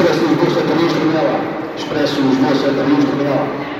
expresso os meus satanismos também lá. Expresso os meus satanismos também lá.